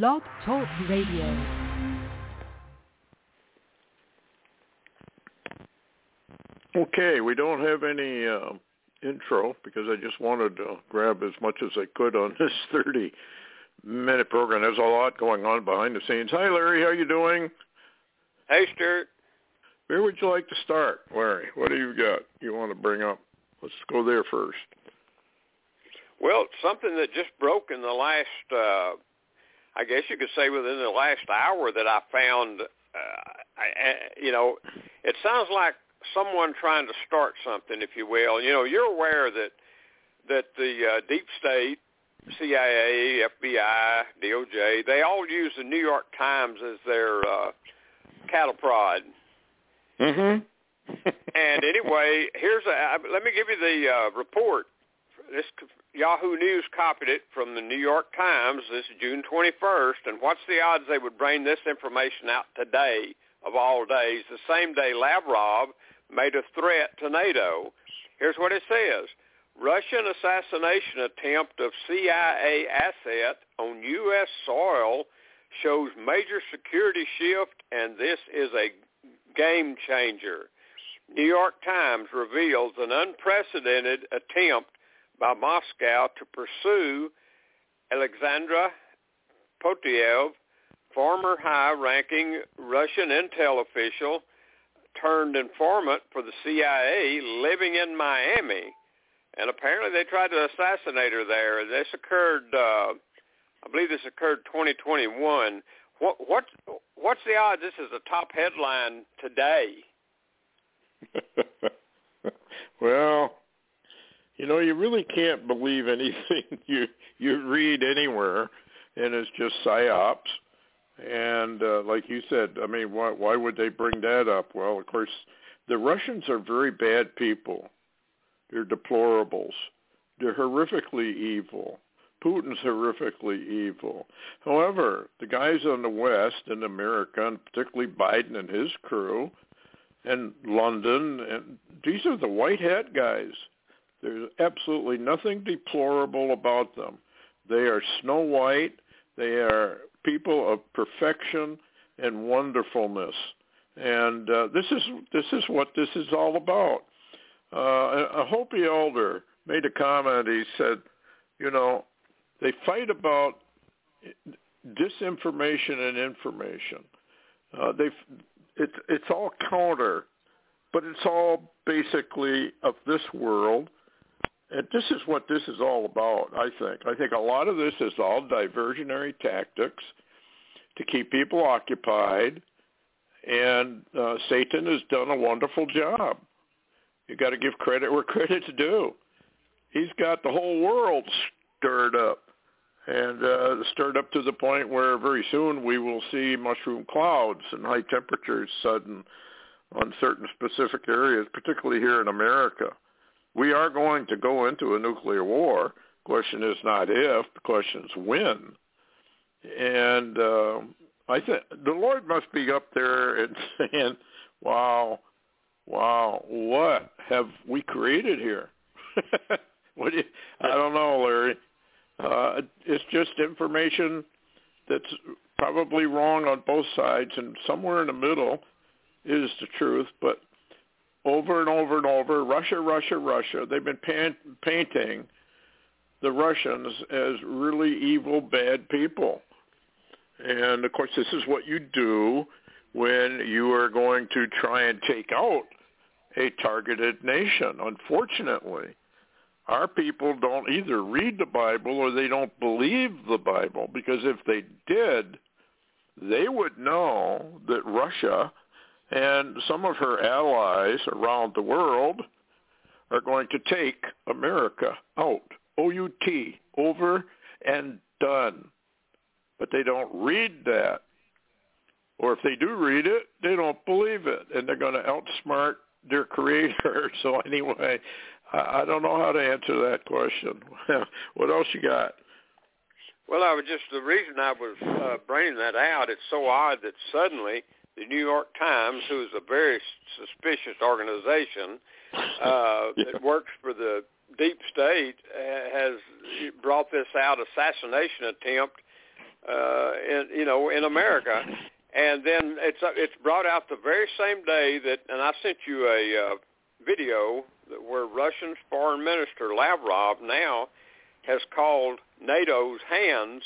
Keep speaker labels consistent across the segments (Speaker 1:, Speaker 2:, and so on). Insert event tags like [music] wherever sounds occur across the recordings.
Speaker 1: Blog Talk Radio.
Speaker 2: Okay, we don't have any uh, intro because I just wanted to grab as much as I could on [laughs] this 30 minute program. There's a lot going on behind the scenes. Hi, Larry. How you doing?
Speaker 3: Hey, Stewart.
Speaker 2: Where would you like to start, Larry? What do you got you want to bring up? Let's go there first.
Speaker 3: Well, something that just broke in the last, uh, I guess you could say within the last hour that I found, uh, I, you know, it sounds like someone trying to start something, if you will. You know, you're aware that that the uh, deep state, CIA, FBI, DOJ, they all use the New York Times as their uh, cattle prod.
Speaker 2: Mm-hmm. [laughs]
Speaker 3: and anyway, here's a. Let me give you the uh, report. This Yahoo News copied it from the New York Times. This June 21st, and what's the odds they would bring this information out today of all days, the same day Lavrov made a threat to NATO? Here's what it says. Russian assassination attempt of CIA asset on U.S. soil shows major security shift, and this is a game changer. New York Times reveals an unprecedented attempt by Moscow to pursue Alexandra Poteyev, former high-ranking Russian intel official turned informant for the CIA living in Miami. And apparently they tried to assassinate her there. This occurred, uh, I believe this occurred 2021. What, what, what's the odds this is a top headline today? [laughs]
Speaker 2: well, you know, you really can't believe anything [laughs] you you read anywhere, and it's just psyops. And uh, like you said, I mean, why why would they bring that up? Well, of course, the Russians are very bad people. They're deplorables. They're horrifically evil. Putin's horrifically evil. However, the guys on the West in America, and particularly Biden and his crew, and London, and these are the white hat guys. There's absolutely nothing deplorable about them. They are snow white. They are people of perfection and wonderfulness. And uh, this is this is what this is all about. Uh, a Hopi elder made a comment. He said, you know, they fight about disinformation and information. Uh, they it's it's all counter, but it's all basically of this world. And this is what this is all about, I think. I think a lot of this is all diversionary tactics to keep people occupied, and uh, Satan has done a wonderful job. You got to give credit where credit's due. He's got the whole world stirred up and uh, stirred up to the point where very soon we will see mushroom clouds and high temperatures sudden on certain specific areas, particularly here in America. We are going to go into a nuclear war. The question is not if, the question is when. And uh, I think the Lord must be up there and [laughs] saying, wow, wow, what have we created here? [laughs] what do you, I don't know, Larry. Uh, it's just information that's probably wrong on both sides, and somewhere in the middle is the truth. But over and over and over, Russia, Russia, Russia. They've been pan- painting the Russians as really evil, bad people. And of course, this is what you do when you are going to try and take out a targeted nation. Unfortunately, our people don't either read the Bible or they don't believe the Bible because if they did, they would know that Russia and some of her allies around the world are going to take America out. O-U-T, over and done. But they don't read that. Or if they do read it, they don't believe it. And they're going to outsmart their creator. [laughs] So anyway, I don't know how to answer that question. [laughs] what else you got?
Speaker 3: Well, I was just the reason I was uh, bringing that out. It's so odd that suddenly the New York Times, who is a very suspicious organization [laughs] uh, yeah. that works for the deep state, has brought this out assassination attempt uh, in you know in America, and then it's it's brought out the very same day that, and I sent you a uh, video where Russian Foreign Minister Lavrov now has called NATO's hands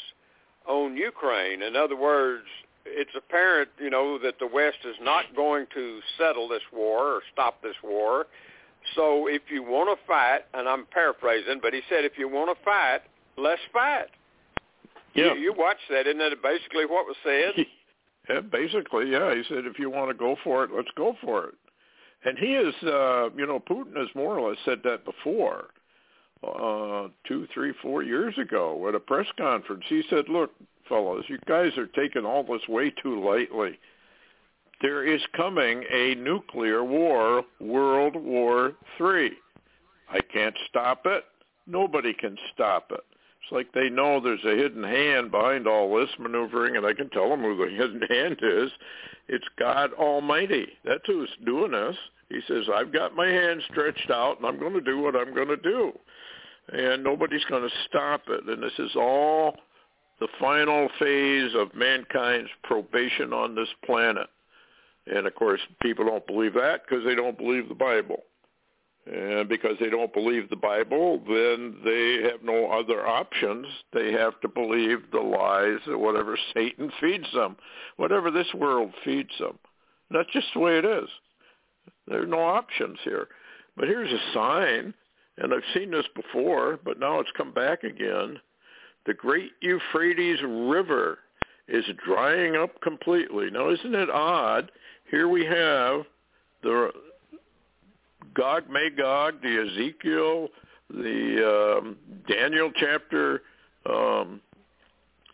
Speaker 3: on Ukraine. In other words, it's apparent, you know, that the West is not going to settle this war or stop this war. So if you want to fight, and I'm paraphrasing, but he said if you want to fight, let's fight.
Speaker 2: Yeah.
Speaker 3: You, you watched that, isn't that basically what was said? [laughs]
Speaker 2: yeah, basically, yeah. He said if you want to go for it, let's go for it. And he is, uh, you know, Putin has more or less said that before, uh, two, three, four years ago at a press conference. He said, look, fellows, you guys are taking all this way too lightly. There is coming a nuclear war, World War III. I can't stop it. Nobody can stop it. It's like they know there's a hidden hand behind all this maneuvering, and I can tell them who the [laughs] hidden hand is. It's God Almighty. That's who's doing this. He says, I've got my hand stretched out, and I'm going to do what I'm going to do. And nobody's going to stop it. And this is all the final phase of mankind's probation on this planet. And of course, people don't believe that because they don't believe the Bible. And because they don't believe the Bible, then they have no other options. They have to believe the lies of whatever Satan feeds them, whatever this world feeds them. That's just the way it is. There are no options here. But here's a sign, and I've seen this before, but now it's come back again. The great Euphrates River is drying up completely. Now, isn't it odd? Here we have the Gog Magog, the Ezekiel, the um, Daniel chapter um,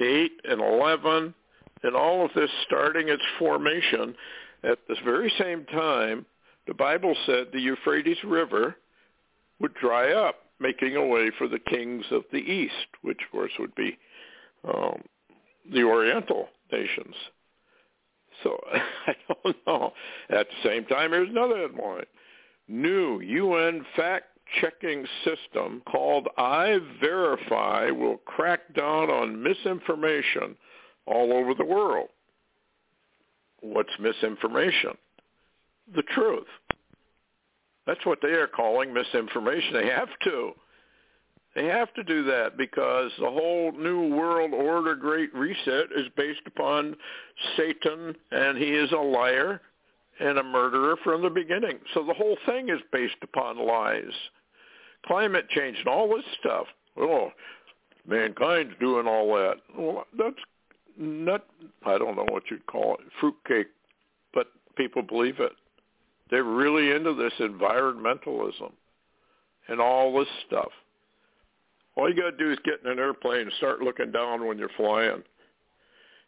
Speaker 2: 8 and 11, and all of this starting its formation at this very same time, the Bible said the Euphrates River would dry up, making a way for the kings of the east, which of course would be um, the Oriental nations. So [laughs] I don't know. At the same time, here's another headline new UN fact-checking system called iVerify will crack down on misinformation all over the world. What's misinformation? The truth. That's what they are calling misinformation. They have to. They have to do that because the whole New World Order Great Reset is based upon Satan, and he is a liar, and a murderer from the beginning. So the whole thing is based upon lies. Climate change and all this stuff. Oh, mankind's doing all that. Well, that's not, I don't know what you'd call it, fruitcake, but people believe it. They're really into this environmentalism and all this stuff. All you got to do is get in an airplane and start looking down when you're flying.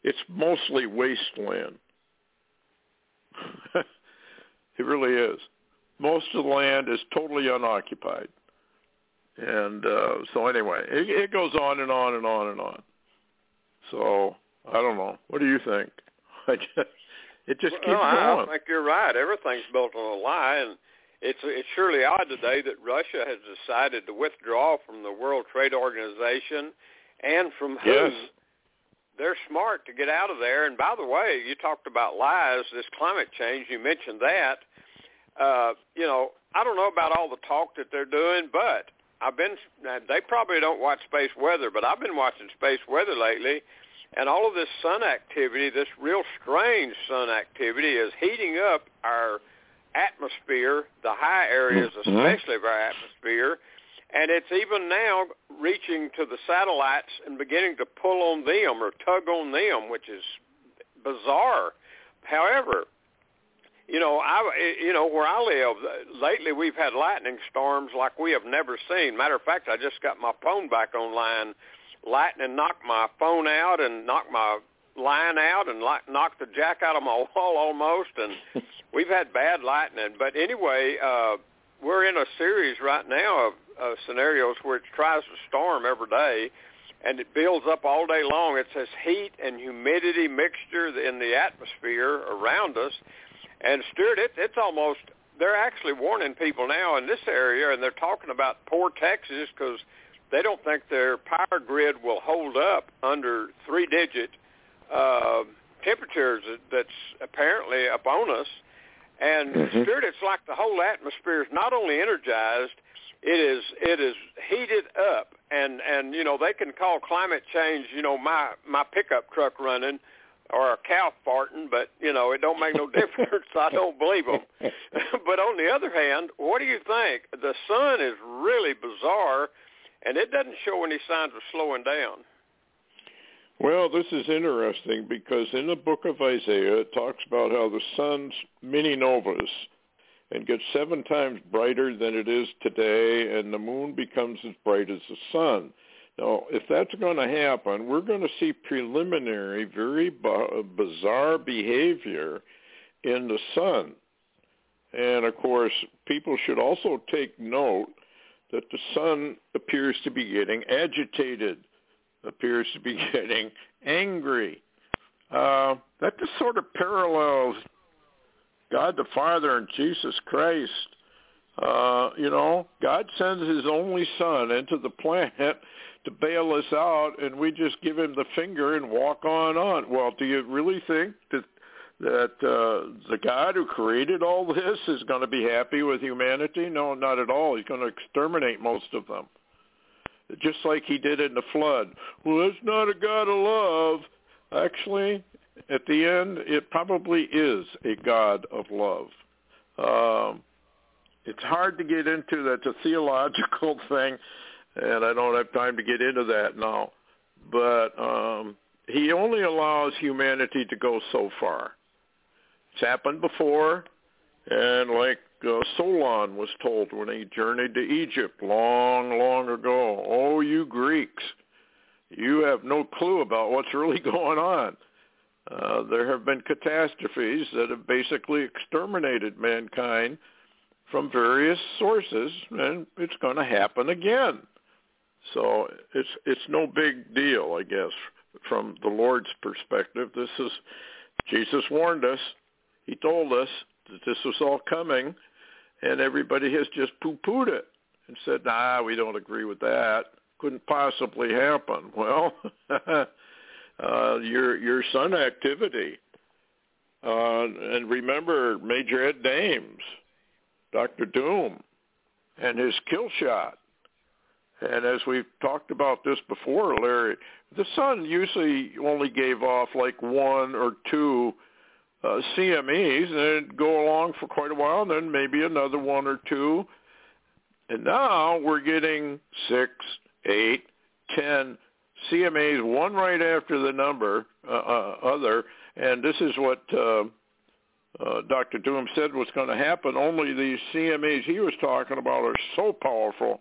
Speaker 2: It's mostly wasteland. [laughs] it really is. Most of the land is totally unoccupied. And uh, so anyway, it, it goes on and on and on and on. So I don't know. What do you think? [laughs] I just, it just keeps
Speaker 3: well,
Speaker 2: going.
Speaker 3: I think you're right. Everything's built on a lie, and it's it's surely odd today that Russia has decided to withdraw from the World Trade Organization and from who
Speaker 2: yes
Speaker 3: they're smart to get out of there. And by the way, you talked about lies, this climate change. You mentioned that. Uh, you know, I don't know about all the talk that they're doing, but I've been. They probably don't watch space weather, but I've been watching space weather lately, and all of this sun activity, this real strange sun activity, is heating up our atmosphere, the high areas
Speaker 2: mm-hmm.
Speaker 3: especially of our atmosphere and it's even now reaching to the satellites and beginning to pull on them or tug on them, which is bizarre. However, you know, I you know where I live lately, we've had lightning storms like we have never seen. Matter of fact, I just got my phone back online. Lightning knocked my phone out and knocked my line out and knocked the jack out of my [laughs] wall almost. And [laughs] we've had bad lightning. But anyway, uh, we're in a series right now of uh, scenarios where it tries to storm every day, and it builds up all day long. It says heat and humidity mixture in the atmosphere around us. And Stewart, it, it's almost they're actually warning people now in this area, and they're talking about poor Texas because they don't think their power grid will hold up under three-digit uh, temperatures that's apparently upon us. And
Speaker 2: Mhm.
Speaker 3: Stewart, it's like the whole atmosphere is not only energized, it is it is heated up, and and you know they can call climate change, you know, my my pickup truck running or a cow farting, but you know it don't make no [laughs] difference. I don't believe them. [laughs] but on the other hand, what do you think? The sun is really bizarre, and it doesn't show any signs of slowing down.
Speaker 2: Well, this is interesting because in the book of Isaiah, it talks about how the sun's mini novas and gets seven times brighter than it is today, and the moon becomes as bright as the sun. Now, if that's going to happen, we're going to see preliminary, very bizarre behavior in the sun. And of course, people should also take note that the sun appears to be getting agitated appears to be [laughs] getting angry. Uh, that just sort of parallels God the Father and Jesus Christ. Uh, you know, God sends his only son into the planet to bail us out, and we just give him the finger and walk on on. Well, do you really think that that uh, the God who created all this is going to be happy with humanity? No, not at all. He's going to exterminate most of them just like he did in the flood. Well, that's not a God of love. Actually, at the end, it probably is a God of love. Um, it's hard to get into. That's a theological [laughs] thing, and I don't have time to get into that now. But um, he only allows humanity to go so far. It's happened before, and like uh, Solon was told when he journeyed to Egypt long, long ago, oh, you Greeks, you have no clue about what's really [laughs] going on. Uh, there have been catastrophes that have basically exterminated mankind from various sources, and it's going to happen again. So it's it's no big deal, I guess, from the Lord's perspective. This is Jesus warned us. He told us that this was all coming, and everybody has just poo-pooed it and said, "Nah, we don't agree with that. Couldn't possibly happen." [laughs] Well, uh, your your sun activity, uh, and remember Major Ed Dames, Doctor Doom, and his kill shot. And as we've talked about this before, Larry, the sun usually only gave off like one or two uh, CMEs, and it'd go along for quite a while, and then maybe another one or two. And now we're getting six, eight, ten CMAs, one right after the number uh, uh, other. And this is what uh, uh, Dr. Doom said was going to happen. Only these CMAs he was talking about are so powerful,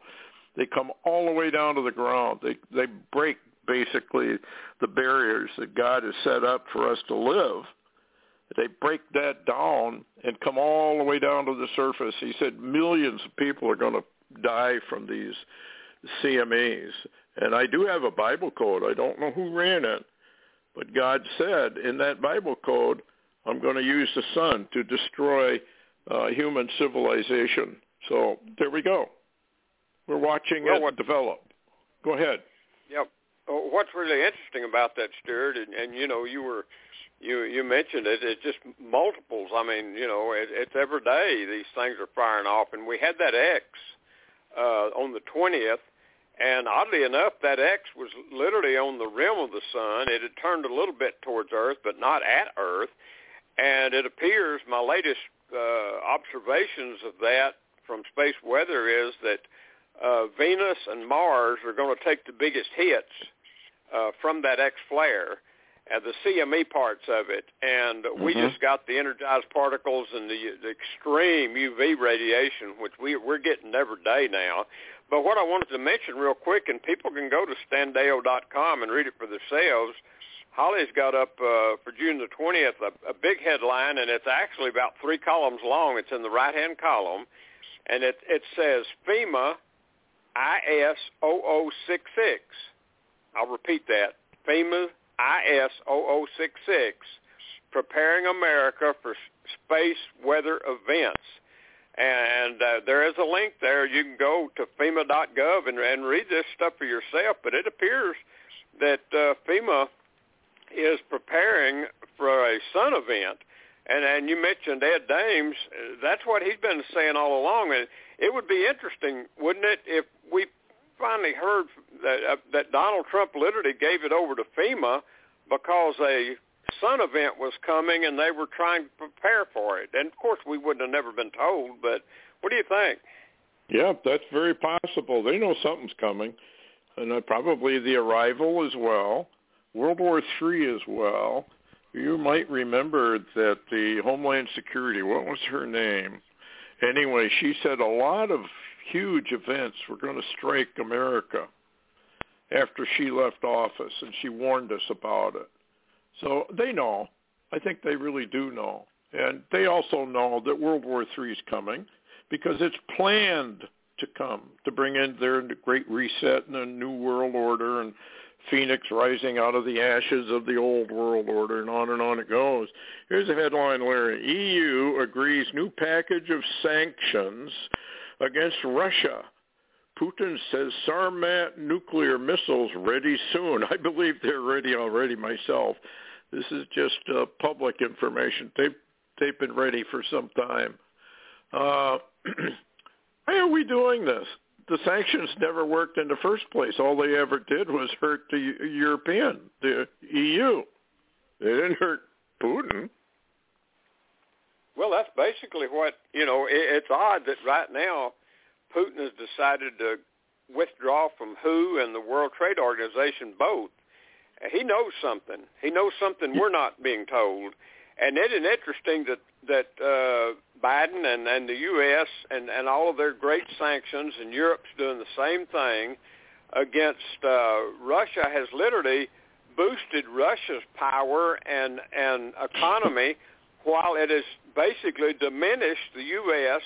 Speaker 2: they come all the way down to the ground. They they break basically the barriers that God has set up for us to live they break that down and come all the way down to the surface. He said millions of people are going to die from these CMEs. And I do have a Bible code. I don't know who ran it, but God said in that Bible code, I'm going to use the sun to destroy uh, human civilization. So there we go. We're watching
Speaker 3: well,
Speaker 2: it
Speaker 3: what,
Speaker 2: develop. Go ahead.
Speaker 3: Yep. Well, what's really interesting about that, Stewart, and, and you know, you were you you mentioned it. It's just multiples. I mean, you know, it, it's every day these things are firing off, and we had that X uh, on the twentieth, and oddly enough, that X was literally on the rim of the sun. It had turned a little bit towards Earth, but not at Earth, and it appears my latest uh, observations of that from space weather is that uh, Venus and Mars are going to take the biggest hits uh, from that X flare uh, the CME parts of it, and mm-hmm. we just got the energized particles and the, the extreme UV radiation, which we, we're getting every day now. But what I wanted to mention real quick, and people can go to standeyo.com and read it for themselves. Holly's got up uh, for June the 20th a, a big headline, and it's actually about three columns long. It's in the right-hand column, and it, it says FEMA IS0066. I'll repeat that. FEMA IS0066, Preparing America for Space Weather Events. And uh, there is a link there. You can go to FEMA.gov and, and read this stuff for yourself. But it appears that uh, FEMA is preparing for a sun event. And and you mentioned Ed Dames. That's what he's been saying all along. And it would be interesting, wouldn't it, if we finally heard that uh, that Donald Trump literally gave it over to FEMA because a sun event was coming and they were trying to prepare for it. And of course, we wouldn't have never been told. But what do you think?
Speaker 2: Yeah, that's very possible. They know something's coming, and uh, probably the arrival as well. World War III as well. You might remember that the Homeland Security, what was her name? Anyway, she said a lot of huge events were going to strike America after she left office, and she warned us about it. So they know. I think they really do know. And they also know that World War III is coming because it's planned to come to bring in their great reset and a new world order and Phoenix rising out of the ashes of the old world order and on and on it goes. Here's a headline, Larry. EU agrees new package of sanctions against Russia. Putin says Sarmat nuclear missiles ready soon. [laughs] I believe they're ready already myself. This is just uh, public information. They've, they've been ready for some time. Uh, [clears throat] why are we doing this? The sanctions never worked in the first place. All they ever did was hurt the European, the EU. They didn't hurt Putin.
Speaker 3: Well, that's basically what you know. It, it's odd that right now Putin has decided to withdraw from WHO and the World Trade Organization both. He knows something. He knows something we're not being told. And it is interesting that that uh, Biden and, and the U.S. and and all of their great sanctions and Europe's doing the same thing against uh, Russia has literally boosted Russia's power and and economy [laughs] while it has basically diminished the U.S.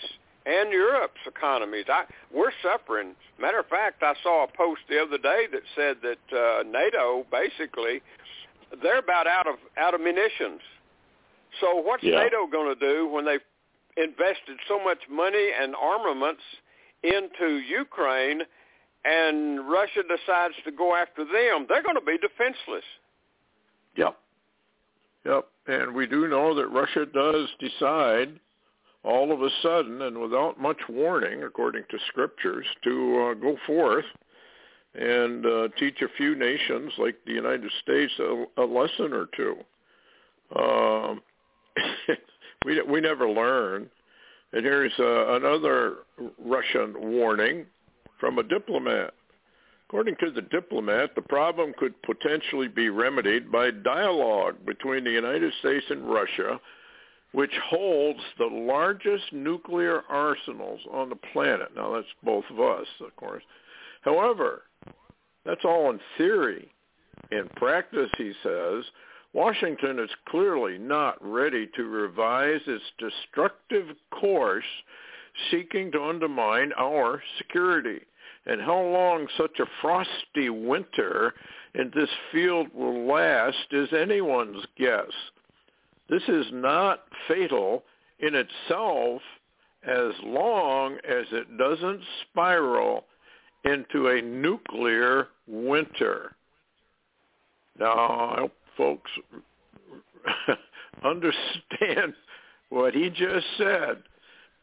Speaker 3: and Europe's economies. I, we're suffering. Matter of fact, I saw a post the other day that said that uh, NATO basically they're about out of out of munitions. So what's yeah. NATO going to do when they've invested so much money and armaments into Ukraine and Russia decides to go after them? They're going to be defenseless.
Speaker 2: Yep. Yep. And we do know that Russia does decide all of a sudden and without much warning, according to scriptures, to uh, go forth and uh, teach a few nations like the United States a, a lesson or two. Um, [laughs] we we never learn. And here's uh, another Russian warning from a diplomat. According to the diplomat, the problem could potentially be remedied by dialogue between the United States and Russia, which holds the largest nuclear arsenals on the planet. Now, that's both of us, of course. However, that's all in theory. In practice, he says, Washington is clearly not ready to revise its destructive course seeking to undermine our security and how long such a frosty winter in this field will last is anyone's guess. This is not fatal in itself as long as it doesn't spiral into a nuclear winter. Now, I hope folks [laughs] understand what he just said.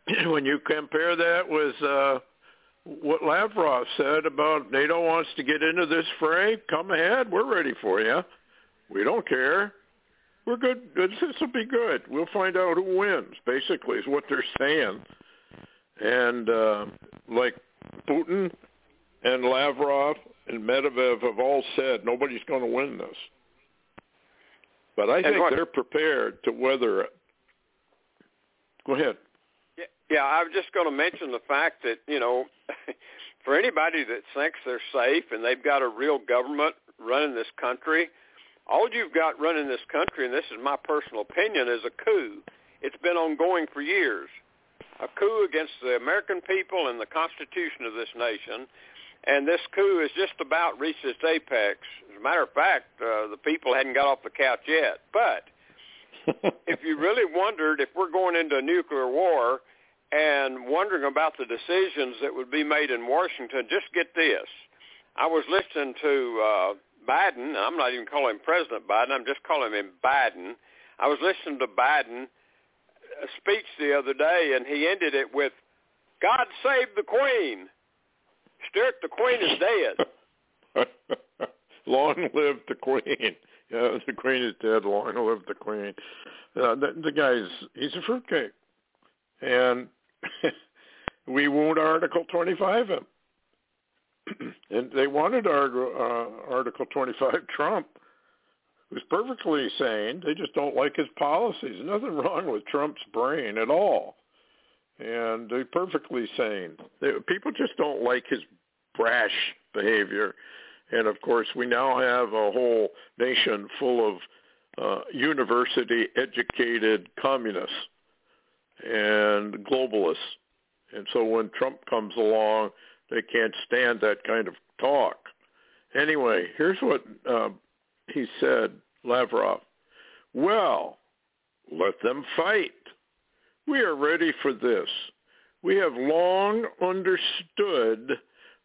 Speaker 2: [clears throat] when you compare that with uh, what Lavrov said about NATO wants to get into this fray, come ahead. We're ready for you. We don't care. We're good. This will be good. We'll find out who wins. Basically, is what they're saying. And uh, like Putin and Lavrov and Medvedev have all said, nobody's going to win this. But I think they're prepared to weather it. Go ahead.
Speaker 3: Yeah, I was just going to mention the fact that you know, [laughs] for anybody that thinks they're safe and they've got a real government running this country, all you've got running this country, and this is my personal opinion, is a coup. It's been ongoing for years. A coup against the American people and the Constitution of this nation, and this coup has just about reached its apex. As a matter of fact, uh, the people hadn't got off the couch yet. But [laughs] if you really wondered if we're going into a nuclear war, and wondering about the decisions that would be made in Washington, just get this. I was listening to uh, Biden, I'm not even calling him President Biden, I'm just calling him Biden. I was listening to Biden uh, speech the other day, and he ended it with, God save the Queen. Stewart, the Queen is
Speaker 2: dead. [laughs] Long live the Queen. Yeah, the Queen is dead. Long live the Queen. Uh, the, the guy's, he's a fruitcake. And [laughs] we won't Article 25 him. [clears throat] and they wanted uh, Article 25 Trump, who's perfectly sane. They just don't like his policies. Nothing wrong with Trump's brain at all. And they're perfectly sane. They, people just don't like his brash behavior. And of course, we now have a whole nation full of uh, university-educated communists and globalists. And so when Trump comes along, they can't stand that kind of talk. Anyway, here's what uh, he said, Lavrov. Well, let them fight. We are ready for this. We have long understood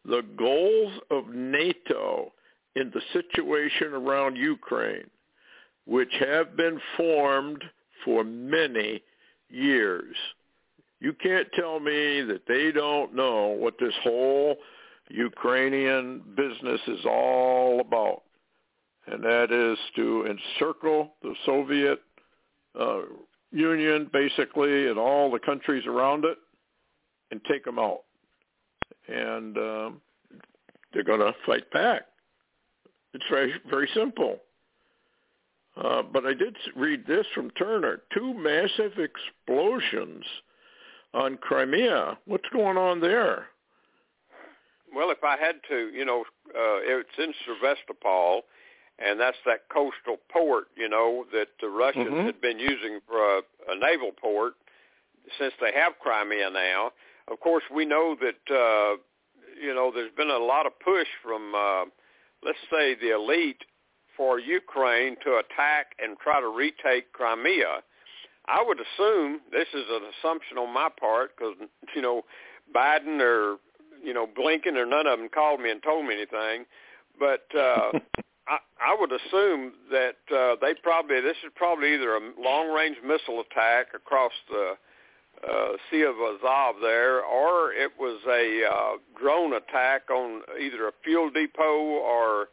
Speaker 2: the goals of NATO in the situation around Ukraine, which have been formed for many years. You can't tell me that they don't know what this whole Ukrainian business is all about. And that is to encircle the Soviet uh, Union, basically, and all the countries around it, and take them out. And um, they're going to fight back. It's very, very simple. Uh, but I did read this from Turner. Two massive explosions on Crimea. What's going on there?
Speaker 3: Well, if I had to, you know, uh, it's in Sevastopol, and that's that coastal port, you know, that the Russians mm-hmm. had been using for a, a naval port since they have Crimea now. Of course, we know that, uh, you know, there's been a lot of push from, uh, let's say, the elite for Ukraine to attack and try to retake Crimea. I would assume this is an assumption on my part because [laughs] you know Biden or you know Blinken or none of them called me and told me anything, but uh, [laughs] I, I would assume that uh, they probably this is probably either a long-range missile attack across the uh, Sea of Azov there, or it was a uh, drone attack on either a fuel depot or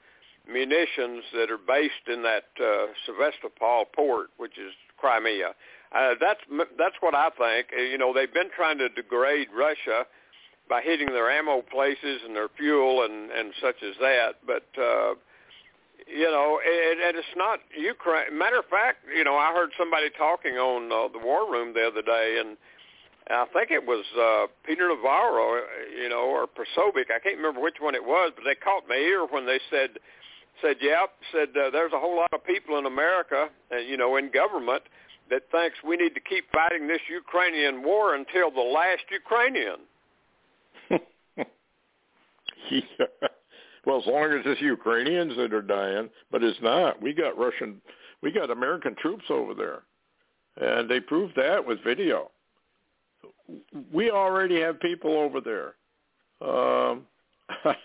Speaker 3: munitions that are based in that uh, Sevastopol port, which is Crimea. Uh, that's that's what I think. Uh, you know, they've been trying to degrade Russia by hitting their ammo places and their fuel and and such as that. But uh, you know, and, and it's not Ukraine. Matter of fact, you know, I heard somebody talking on uh, the War Room the other day, and I think it was uh, Peter Navarro, you know, or Posobiec. I can't remember which one it was, but they caught my ear when they said said, "Yep," said uh, there's a whole lot of people in America, uh, you know, in government that thinks we need to keep fighting this Ukrainian war until the last Ukrainian. [laughs]
Speaker 2: yeah. Well, as long as it's Ukrainians that are dying, but it's not. We got Russian, we got American troops over there, and they proved that with video. We already have people over there. Um, [laughs]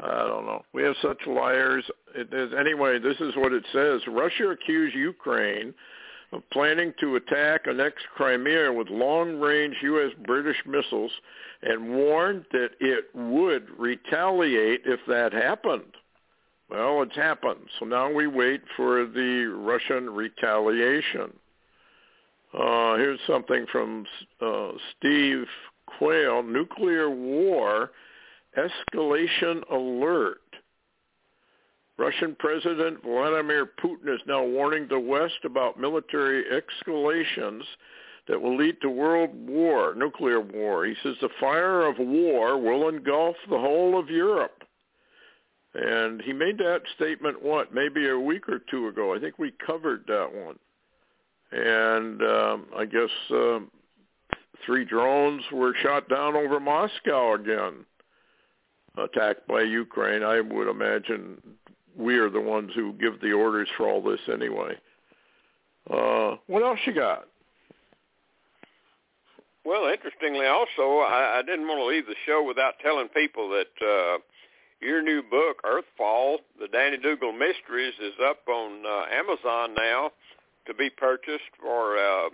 Speaker 2: I don't know. We have such liars. It is, anyway, this is what it says. Russia accused Ukraine planning to attack annex Crimea with long-range U.S. British missiles and warned that it would retaliate if that happened. Well, it's happened. So now we wait for the Russian retaliation. Uh, here's something from uh, Steve Quayle, Nuclear War Escalation Alert. Russian President Vladimir Putin is now warning the West about military escalations that will lead to world war, nuclear war. He says the fire of war will engulf the whole of Europe. And he made that statement, what, maybe a week or two ago. I think we covered that one. And um, I guess um, three drones were shot down over Moscow again, attacked by Ukraine. I would imagine we are the ones who give the orders for all this anyway. Uh, what else you got?
Speaker 3: Well, interestingly, also, I, I didn't want to leave the show without telling people that, uh, your new book, Earthfall, the Danny Dougal Mysteries, is up on uh, Amazon now to be purchased for. Uh,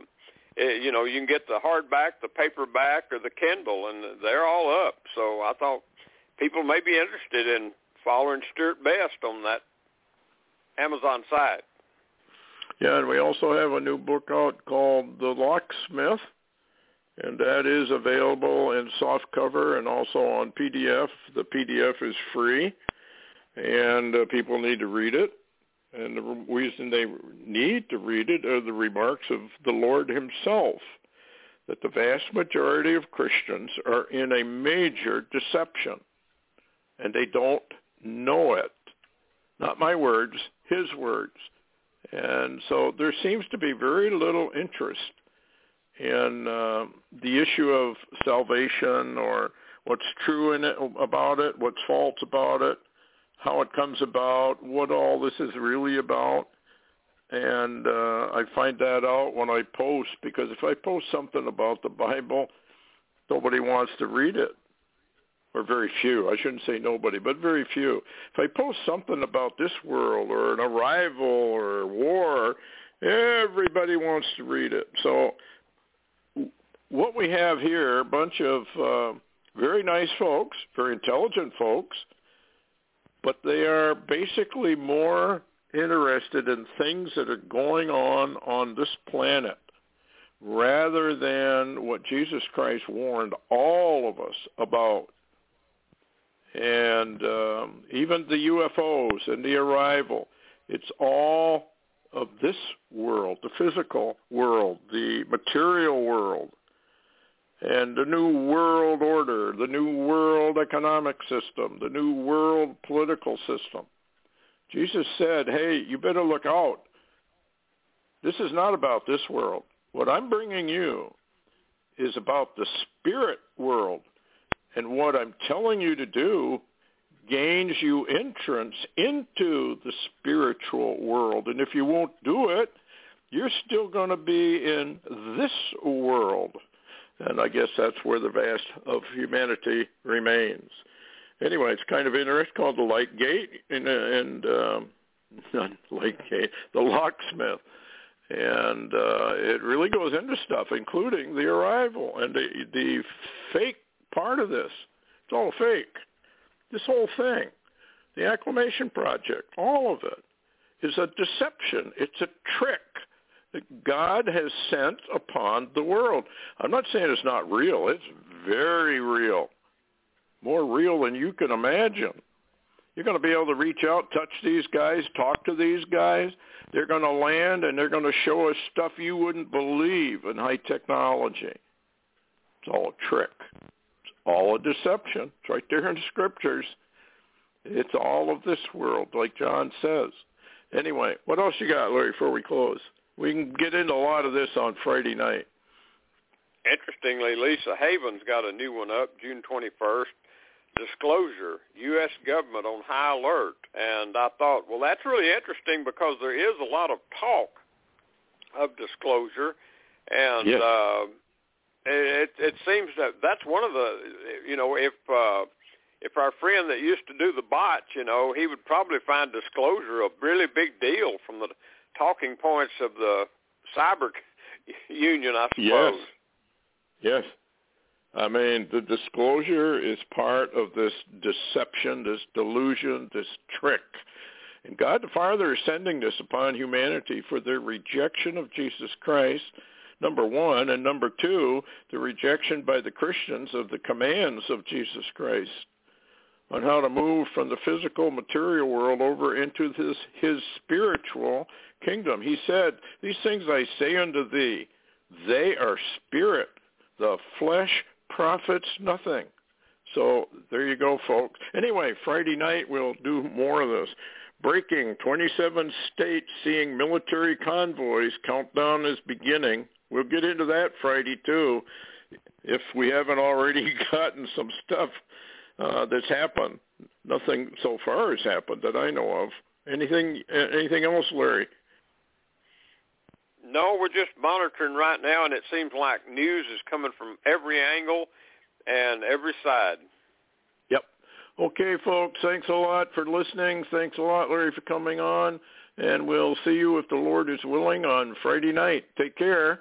Speaker 3: you know, you can get the hardback, the paperback, or the Kindle, and they're all up. So I thought people may be interested in following Stewart Best on that Amazon site.
Speaker 2: Yeah, and we also have a new book out called The Locksmith, and that is available in soft cover and also on PDF. The PDF is free, and uh, people need to read it. And the reason they need to read it are the remarks of the Lord himself, that the vast majority of Christians are in a major deception, and they don't know it. Not my words, his words. And so there seems to be very little interest in uh, the issue of salvation or what's true in it about it, what's false about it, how it comes about, what all this is really about. And uh, I find that out when I post because if I post something about the Bible, nobody wants to read it. Or very few. I shouldn't say nobody, but very few. If I post something about this world or an arrival or war, everybody wants to read it. So what we have here, a bunch of uh, very nice folks, very intelligent folks, but they are basically more interested in things that are going on on this planet rather than what Jesus Christ warned all of us about. And um, even the UFOs and the arrival, it's all of this world, the physical world, the material world and the new world order, the new world economic system, the new world political system. Jesus said, hey, you better look out. This is not about this world. What I'm bringing you is about the spirit world. And what I'm telling you to do gains you entrance into the spiritual world. And if you won't do it, you're still going to be in this world and I guess that's where the vast of humanity remains. Anyway, it's kind of interesting called the Light Gate and, and um, [laughs] Light Gate, the Locksmith, and uh, it really goes into stuff, including the arrival and the the fake part of this. It's all fake. This whole thing, the Acclimation Project, all of it is a deception. It's a trick that God has sent upon the world. I'm not saying it's not real. It's very real. More real than you can imagine. You're going to be able to reach out, touch these guys, talk to these guys. They're going to land and they're going to show us stuff you wouldn't believe in high technology. It's all a trick. All a deception. It's right there in the scriptures. It's all of this world, like John says. Anyway, what else you got, Larry, before we close? We can get into a lot of this on Friday night.
Speaker 3: Interestingly, Lisa Haven's got a new one up June 21st. Disclosure, U.S. government on high alert. And I thought, well, that's really interesting because there is a lot of talk of disclosure. And
Speaker 2: yes.
Speaker 3: uh, it, it seems that that's one of the, you know, if uh, if our friend that used to do the bots, you know, he would probably find disclosure a really big deal from the talking points of the cyber [laughs] union, I suppose.
Speaker 2: Yes. Yes. I mean, the disclosure is part of this deception, this delusion, this trick. And God the Father is sending this upon humanity for their rejection of Jesus Christ, number one, and number two, the rejection by the Christians of the commands of Jesus Christ on how to move from the physical material world over into this his spiritual kingdom. He said, These things I say unto thee, they are spirit. The flesh profits nothing. So there you go, folks. Anyway, Friday night we'll do more of this. Breaking 27 states seeing military convoys. Countdown is beginning. We'll get into that Friday too, if we haven't already [laughs] gotten some stuff uh, that's happened. Nothing so far has happened that I know of. Anything? Anything else, Larry?
Speaker 3: No, we're just monitoring right now, and it seems like news is coming from every angle and every side.
Speaker 2: Yep. Okay, folks, thanks a lot for listening. Thanks a lot, Larry, for coming on. And we'll see you, if the Lord is willing, on Friday night. Take care.